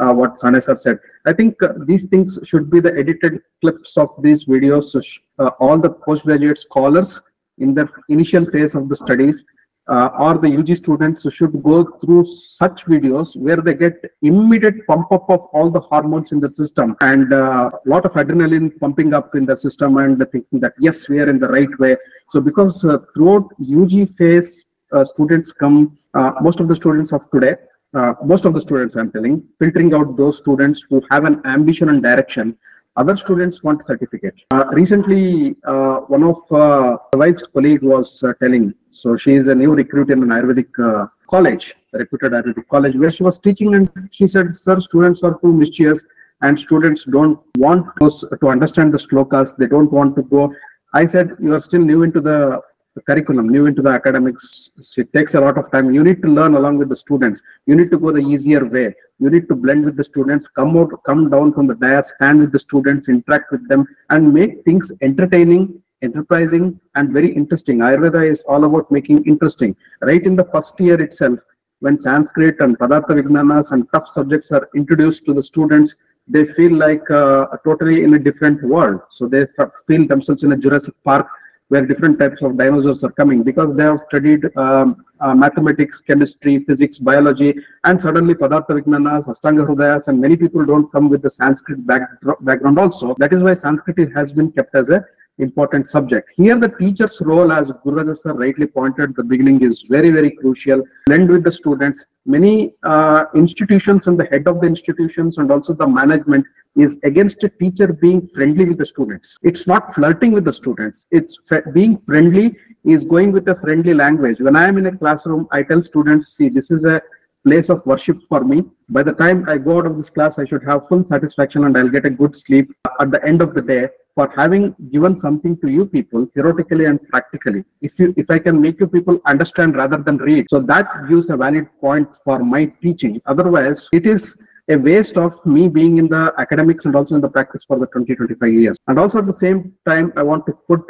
uh, what Sane sir said. I think uh, these things should be the edited clips of these videos. Uh, all the postgraduate scholars in the initial phase of the studies uh, or the UG students should go through such videos where they get immediate pump up of all the hormones in the system and a uh, lot of adrenaline pumping up in the system and thinking that yes, we are in the right way. So because uh, throughout UG phase, students come, most of the students of today uh, most of the students I'm telling, filtering out those students who have an ambition and direction. Other students want certificate. Uh, recently, uh, one of uh, wife's colleague was uh, telling, so she is a new recruit in an Ayurvedic uh, college, a reputed Ayurvedic college, where she was teaching and she said, sir, students are too mischievous and students don't want to understand the slokas. They don't want to go. I said, you are still new into the curriculum, new into the academics. It takes a lot of time. You need to learn along with the students. You need to go the easier way. You need to blend with the students, come out, come down from the dais, stand with the students, interact with them, and make things entertaining, enterprising, and very interesting. Ayurveda is all about making interesting. Right in the first year itself, when Sanskrit and Padartha Vijnanas and tough subjects are introduced to the students, they feel like uh, totally in a different world. So they feel themselves in a Jurassic Park where different types of dinosaurs are coming because they have studied um, uh, mathematics, chemistry, physics, biology, and suddenly Padartha Vijnanas, Ashtanga Hrudayas, and many people don't come with the Sanskrit back, background also. That is why Sanskrit has been kept as a important subject. Here, the teacher's role, as Guru sir rightly pointed at the beginning, is very, very crucial. Blend with the students. Many uh, institutions and the head of the institutions and also the management is against a teacher being friendly with the students. It's not flirting with the students. It's being friendly is going with a friendly language. When I am in a classroom, I tell students, see, this is a place of worship for me. By the time I go out of this class, I should have full satisfaction and I'll get a good sleep at the end of the day for having given something to you people theoretically and practically. If you if I can make you people understand rather than read, so that gives a valid point for my teaching. Otherwise, it is a waste of me being in the academics and also in the practice for the 20 25 years. And also at the same time i want to put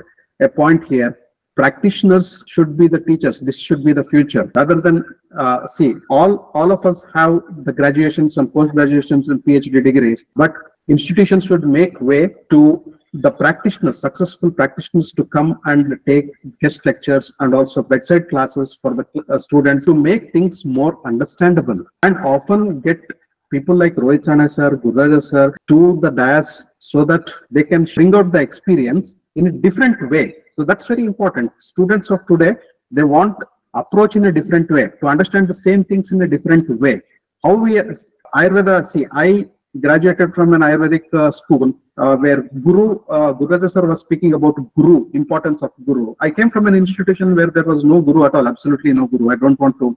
a point here. Practitioners should be the teachers. This should be the future. Rather than uh, see all all of us have the graduations and post graduations and phd degrees but institutions should make way to the practitioners successful practitioners to come and take guest lectures and also bedside classes for the uh, students to make things more understandable and often get people like Rohit Sane sir, Gururaja sir to the dais so that they can bring out the experience in a different way. So that's very important. Students of today, they want approach in a different way to understand the same things in a different way. How we Ayurveda, see, I graduated from an Ayurvedic uh, school uh, where Guru, uh, sir was speaking about Guru, importance of Guru. I came from an institution where there was no Guru at all, absolutely no Guru. I don't want to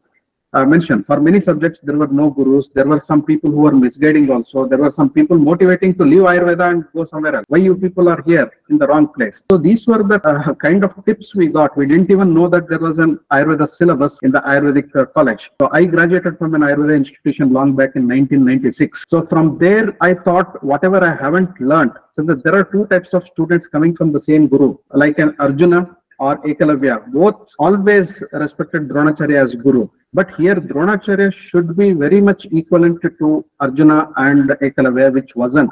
uh, mentioned. For many subjects, there were no gurus. There were some people who were misguiding also. There were some people motivating to leave Ayurveda and go somewhere else. Why you people are here in the wrong place? So these were the uh, kind of tips we got. We didn't even know that there was an Ayurveda syllabus in the Ayurvedic uh, college. So I graduated from an Ayurveda institution long back in 1996. So from there, I thought whatever I haven't learned, so that there are two types of students coming from the same guru, like an Arjuna or Ekalavya, both always respected Dronacharya as guru. But here Dronacharya should be very much equivalent to Arjuna and Ekalavya, which wasn't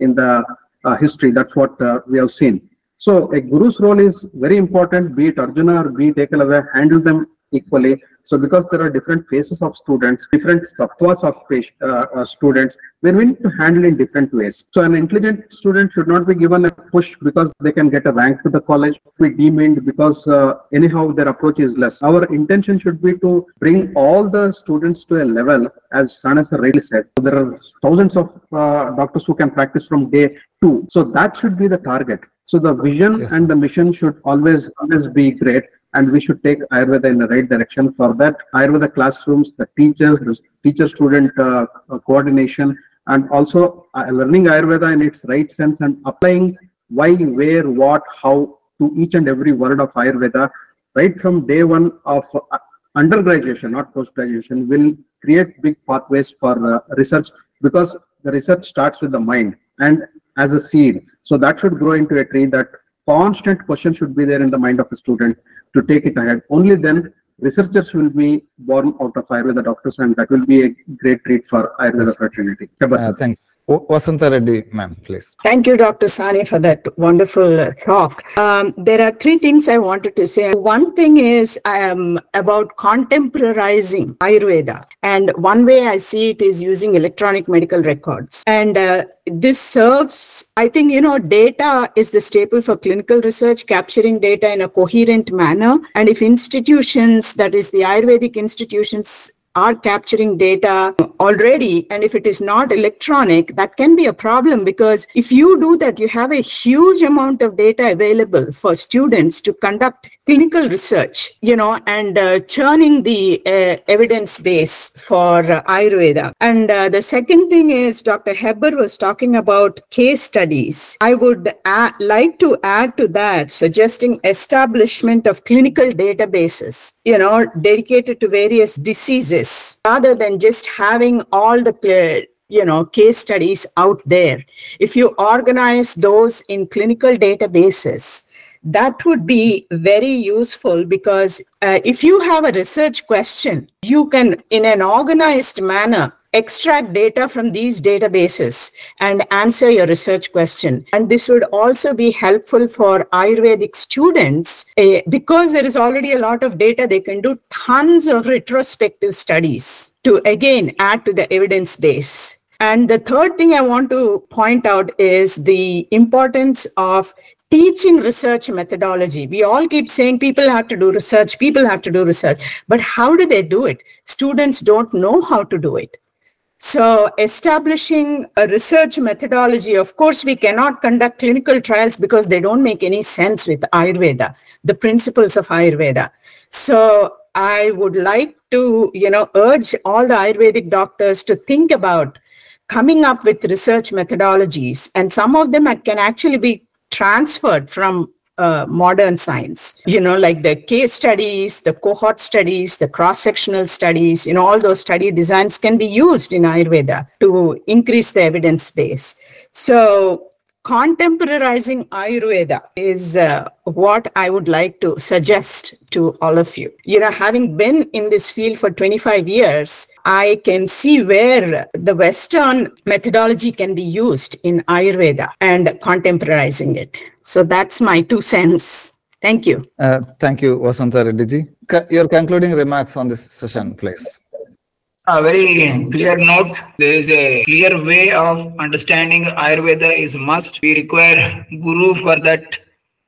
in the uh, history. That's what uh, we have seen. So a guru's role is very important, be it Arjuna or be it Ekalavya, handle them equally. So because there are different phases of students, different sattvas of uh, uh, students, then we need to handle in different ways. So an intelligent student should not be given a push because they can get a rank to the college, be demeaned because uh, anyhow their approach is less. Our intention should be to bring all the students to a level, as Sane sir rightly said. So there are thousands of uh, doctors who can practice from day two. So that should be the target. So the vision yes. and the mission should always always be great and we should take Ayurveda in the right direction. For that, Ayurveda classrooms, the teachers, the teacher-student uh, uh, coordination, and also uh, learning Ayurveda in its right sense and applying why, where, what, how to each and every word of Ayurveda right from day one of uh, undergraduation, not post-graduation, will create big pathways for uh, research because the research starts with the mind and as a seed. So that should grow into a tree that constant question should be there in the mind of a student to take it ahead. Only then researchers will be born out of Ayurveda doctors, and that will be a great treat for Ayurveda yes. fraternity. Uh, thank Vasanta Reddy, ma'am, please. Thank you, Dr. Sane, for that wonderful talk. Um, there are three things I wanted to say. One thing is um, about contemporarizing Ayurveda. And one way I see it is using electronic medical records. And uh, this serves, I think, you know, data is the staple for clinical research, capturing data in a coherent manner. And if institutions, that is the Ayurvedic institutions, are capturing data already. And if it is not electronic, that can be a problem because if you do that, you have a huge amount of data available for students to conduct clinical research, you know, and uh, churning the uh, evidence base for uh, Ayurveda. And uh, the second thing is Dr. Hebbar was talking about case studies. I would add, like to add to that, suggesting establishment of clinical databases, you know, dedicated to various diseases rather than just having all the you know case studies out there. If you organize those in clinical databases that would be very useful because uh, if you have a research question, you can, in an organized manner, extract data from these databases and answer your research question. And this would also be helpful for Ayurvedic students uh, because there is already a lot of data. They can do tons of retrospective studies to again add to the evidence base. And the third thing I want to point out is the importance of teaching research methodology. We all keep saying people have to do research, people have to do research. But how do they do it? Students don't know how to do it. So, establishing a research methodology, of course, we cannot conduct clinical trials because they don't make any sense with Ayurveda, the principles of Ayurveda. So, I would like to, you know, urge all the Ayurvedic doctors to think about coming up with research methodologies, and some of them can actually be transferred from uh, modern science you know like the case studies the cohort studies the cross sectional studies you know all those study designs can be used in ayurveda to increase the evidence base. So contemporarizing Ayurveda is uh, what I would like to suggest to all of you. You know, having been in this field for 25 years, I can see where the Western methodology can be used in Ayurveda and contemporarizing it. So that's my two cents. Thank you. Uh, thank you, Vasanta Reddy. Your concluding remarks on this session, please a very clear note. There is a clear way of understanding Ayurveda is must. We require guru for that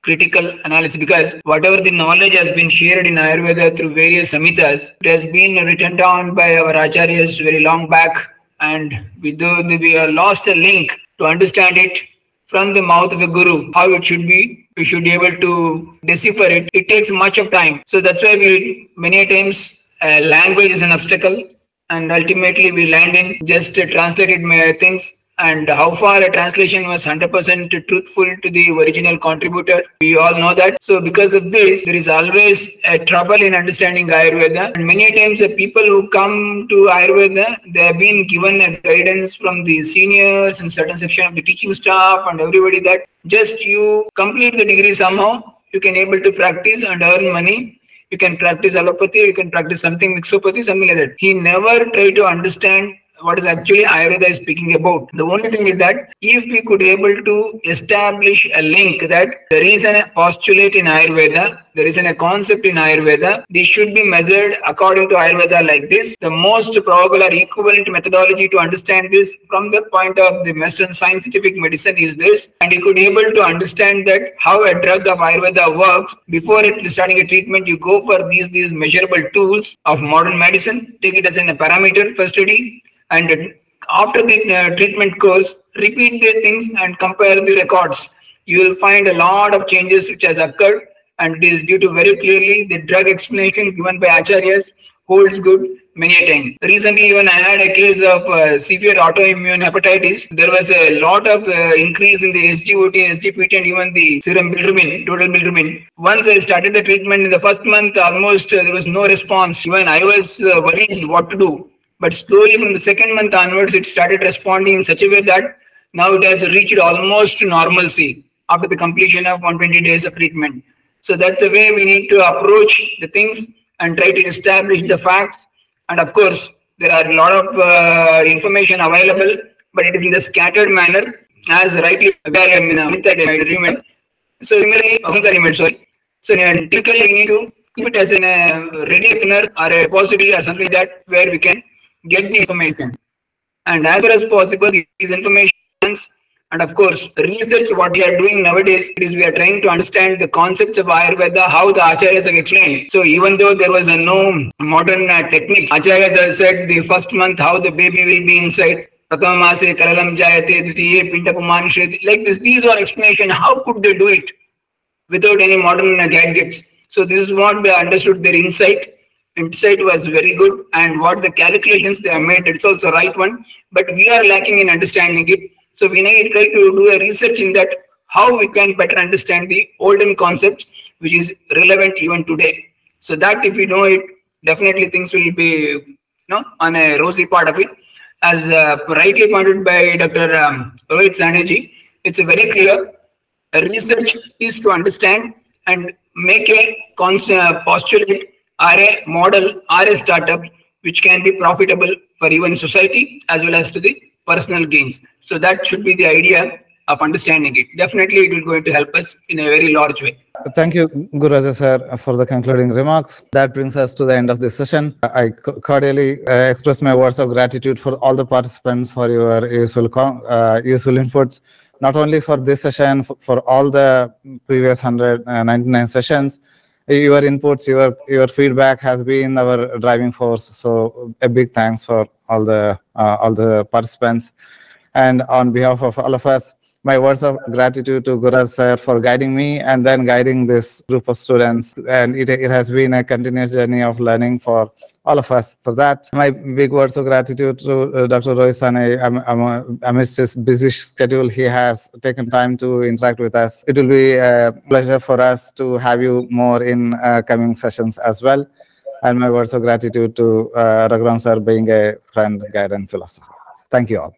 critical analysis because whatever the knowledge has been shared in Ayurveda through various samhitas, it has been written down by our acharyas very long back and we do we have lost a link to understand it from the mouth of a guru how it should be. We should be able to decipher it. It takes much of time. So that's why we many times uh, language is an obstacle, and ultimately we land in just translated things and how far a translation was 100% truthful to the original contributor. We all know that. So because of this, there is always a trouble in understanding Ayurveda. And many times the people who come to Ayurveda, they have been given a guidance from the seniors and certain section of the teaching staff and everybody that just you complete the degree somehow, you can able to practice and earn money you can practice allopathy, you can practice something mixopathy, something like that. He never tried to understand what is actually Ayurveda is speaking about. The only thing is that if we could able to establish a link that there is a postulate in Ayurveda, there is a concept in Ayurveda, this should be measured according to Ayurveda like this. The most probable or equivalent methodology to understand this from the point of the Western scientific medicine is this, and you could able to understand that how a drug of Ayurveda works. Before it starting a treatment, you go for these these measurable tools of modern medicine, take it as a parameter for study, and after the uh, treatment course, repeat the things and compare the records. You will find a lot of changes which has occurred, and it is due to very clearly the drug explanation given by acharyas holds good many a time. Recently, even I had a case of uh, severe autoimmune hepatitis. There was a lot of uh, increase in the SGOT, SGPT, and even the serum bilirubin, total bilirubin. Once I started the treatment in the first month, almost uh, there was no response. Even I was uh, worried what to do. But slowly from the second month onwards, it started responding in such a way that now it has reached almost normalcy after the completion of 120 days of treatment. So that's the way we need to approach the things and try to establish the facts. And of course, there are a lot of uh, information available, but it is in the scattered manner, as rightly agreement. So similarly, sorry. So typically we need to keep it as in a ready or a repository or something like that where we can get the information. And as far as possible, these informations and of course, research what we are doing nowadays is we are trying to understand the concepts of Ayurveda, how the acharyas have explained. So even though there was a no modern uh, techniques, acharyas have said the first month how the baby will be inside. Pratamamase Karalam Jayate Ditiye Pintapuman Like this, these are explanation. How could they do it without any modern gadgets? So this is what they understood their insight insight was very good and what the calculations they have made it's also right one but we are lacking in understanding it. So we need to try to do a research in that how we can better understand the olden concepts which is relevant even today. So that if we know it definitely things will be you know on a rosy part of it. As uh, rightly pointed by dr um, rohit saneji it's a very clear. Research is to understand and make a concept postulate are a model, are a startup which can be profitable for even society as well as to the personal gains. So that should be the idea of understanding it. Definitely, it will going to help us in a very large way. Thank you, Gururaja sir, for the concluding remarks. That brings us to the end of this session. I cordially uh, express my words of gratitude for all the participants for your useful uh, useful inputs, not only for this session, for, for all the previous 199 uh, sessions, your inputs, your your feedback has been our driving force. So a big thanks for all the uh, all the participants, and on behalf of all of us, my words of gratitude to Guraj sir for guiding me and then guiding this group of students. And it it has been a continuous journey of learning for all of us. For that, my big words of gratitude to uh, Dr. Roy Sane. I'm, I'm, amidst his busy schedule, he has taken time to interact with us. It will be a pleasure for us to have you more in uh, coming sessions as well. And my words of gratitude to uh, Raghuram sir being a friend, guide, and philosopher. Thank you all.